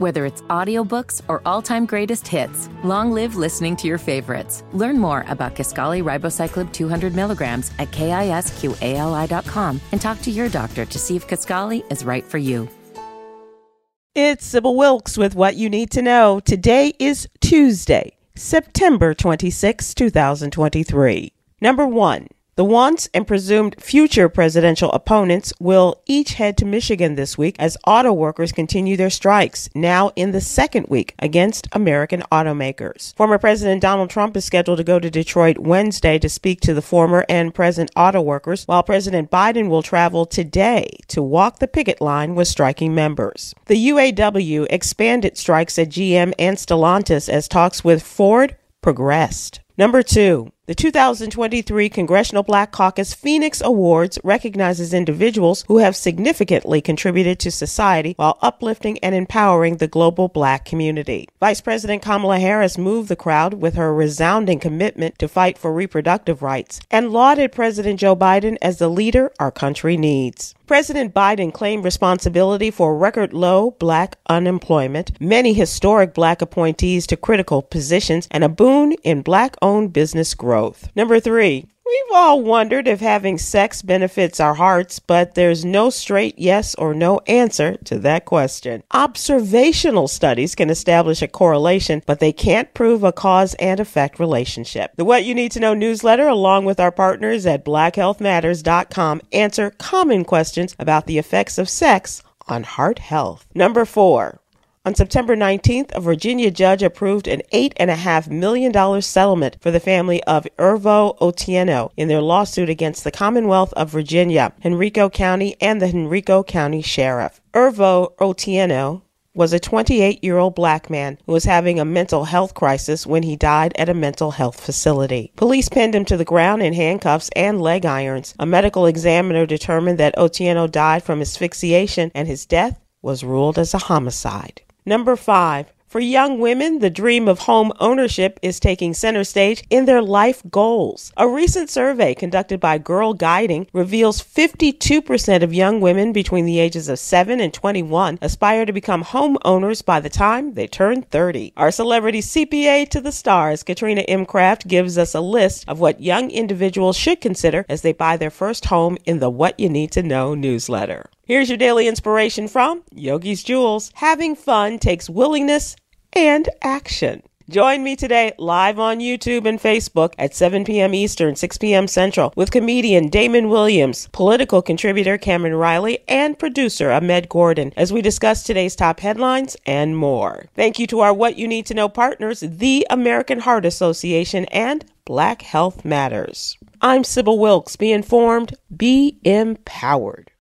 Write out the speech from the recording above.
Whether it's audiobooks or all-time greatest hits, long live listening to your favorites. Learn more about Kisqali Ribociclib 200 milligrams at kisqali.com and talk to your doctor to see if Kisqali is right for you. It's Sybil Wilkes with what you need to know. Today is Tuesday, September 26, 2023. Number one. The once and presumed future presidential opponents will each head to Michigan this week as auto workers continue their strikes, now in the second week, against American automakers. Former President Donald Trump is scheduled to go to Detroit Wednesday to speak to the former and present auto workers, while President Biden will travel today to walk the picket line with striking members. The UAW expanded strikes at GM and Stellantis as talks with Ford progressed. Number two, the 2023 Congressional Black Caucus Phoenix Awards recognizes individuals who have significantly contributed to society while uplifting and empowering the global black community. Vice President Kamala Harris moved the crowd with her resounding commitment to fight for reproductive rights and lauded President Joe Biden as the leader our country needs. President Biden claimed responsibility for record low black unemployment, many historic black appointees to critical positions, and a boon in black owned business growth growth. Number three, We've all wondered if having sex benefits our hearts, but there's no straight yes or no answer to that question. Observational studies can establish a correlation, but they can't prove a cause and effect relationship. The What You Need to Know newsletter, along with our partners at blackhealthmatters.com, answer common questions about the effects of sex on heart health. Number four, on September 19th, a Virginia judge approved an $8.5 million settlement for the family of Irvo Otieno in their lawsuit against the Commonwealth of Virginia, Henrico County, and the Henrico County Sheriff. Irvo Otieno was a 28 year old black man who was having a mental health crisis when he died at a mental health facility. Police pinned him to the ground in handcuffs and leg irons. A medical examiner determined that Otieno died from asphyxiation and his death was ruled as a homicide. Number five, for young women, the dream of home ownership is taking center stage in their life goals. A recent survey conducted by Girl Guiding reveals 52% of young women between the ages of 7 and 21 aspire to become homeowners by the time they turn 30. Our celebrity CPA to the stars, Katrina M. Kraft, gives us a list of what young individuals should consider as they buy their first home in the What You Need to Know newsletter. Here's your daily inspiration from Yogi's Jewels. Having fun takes willingness and action. Join me today live on YouTube and Facebook at 7 p.m. Eastern, 6 p.m. Central with comedian Damon Williams, political contributor Cameron Riley, and producer Ahmed Gordon as we discuss today's top headlines and more. Thank you to our What You Need to Know partners, the American Heart Association and Black Health Matters. I'm Sybil Wilkes. Be informed, be empowered.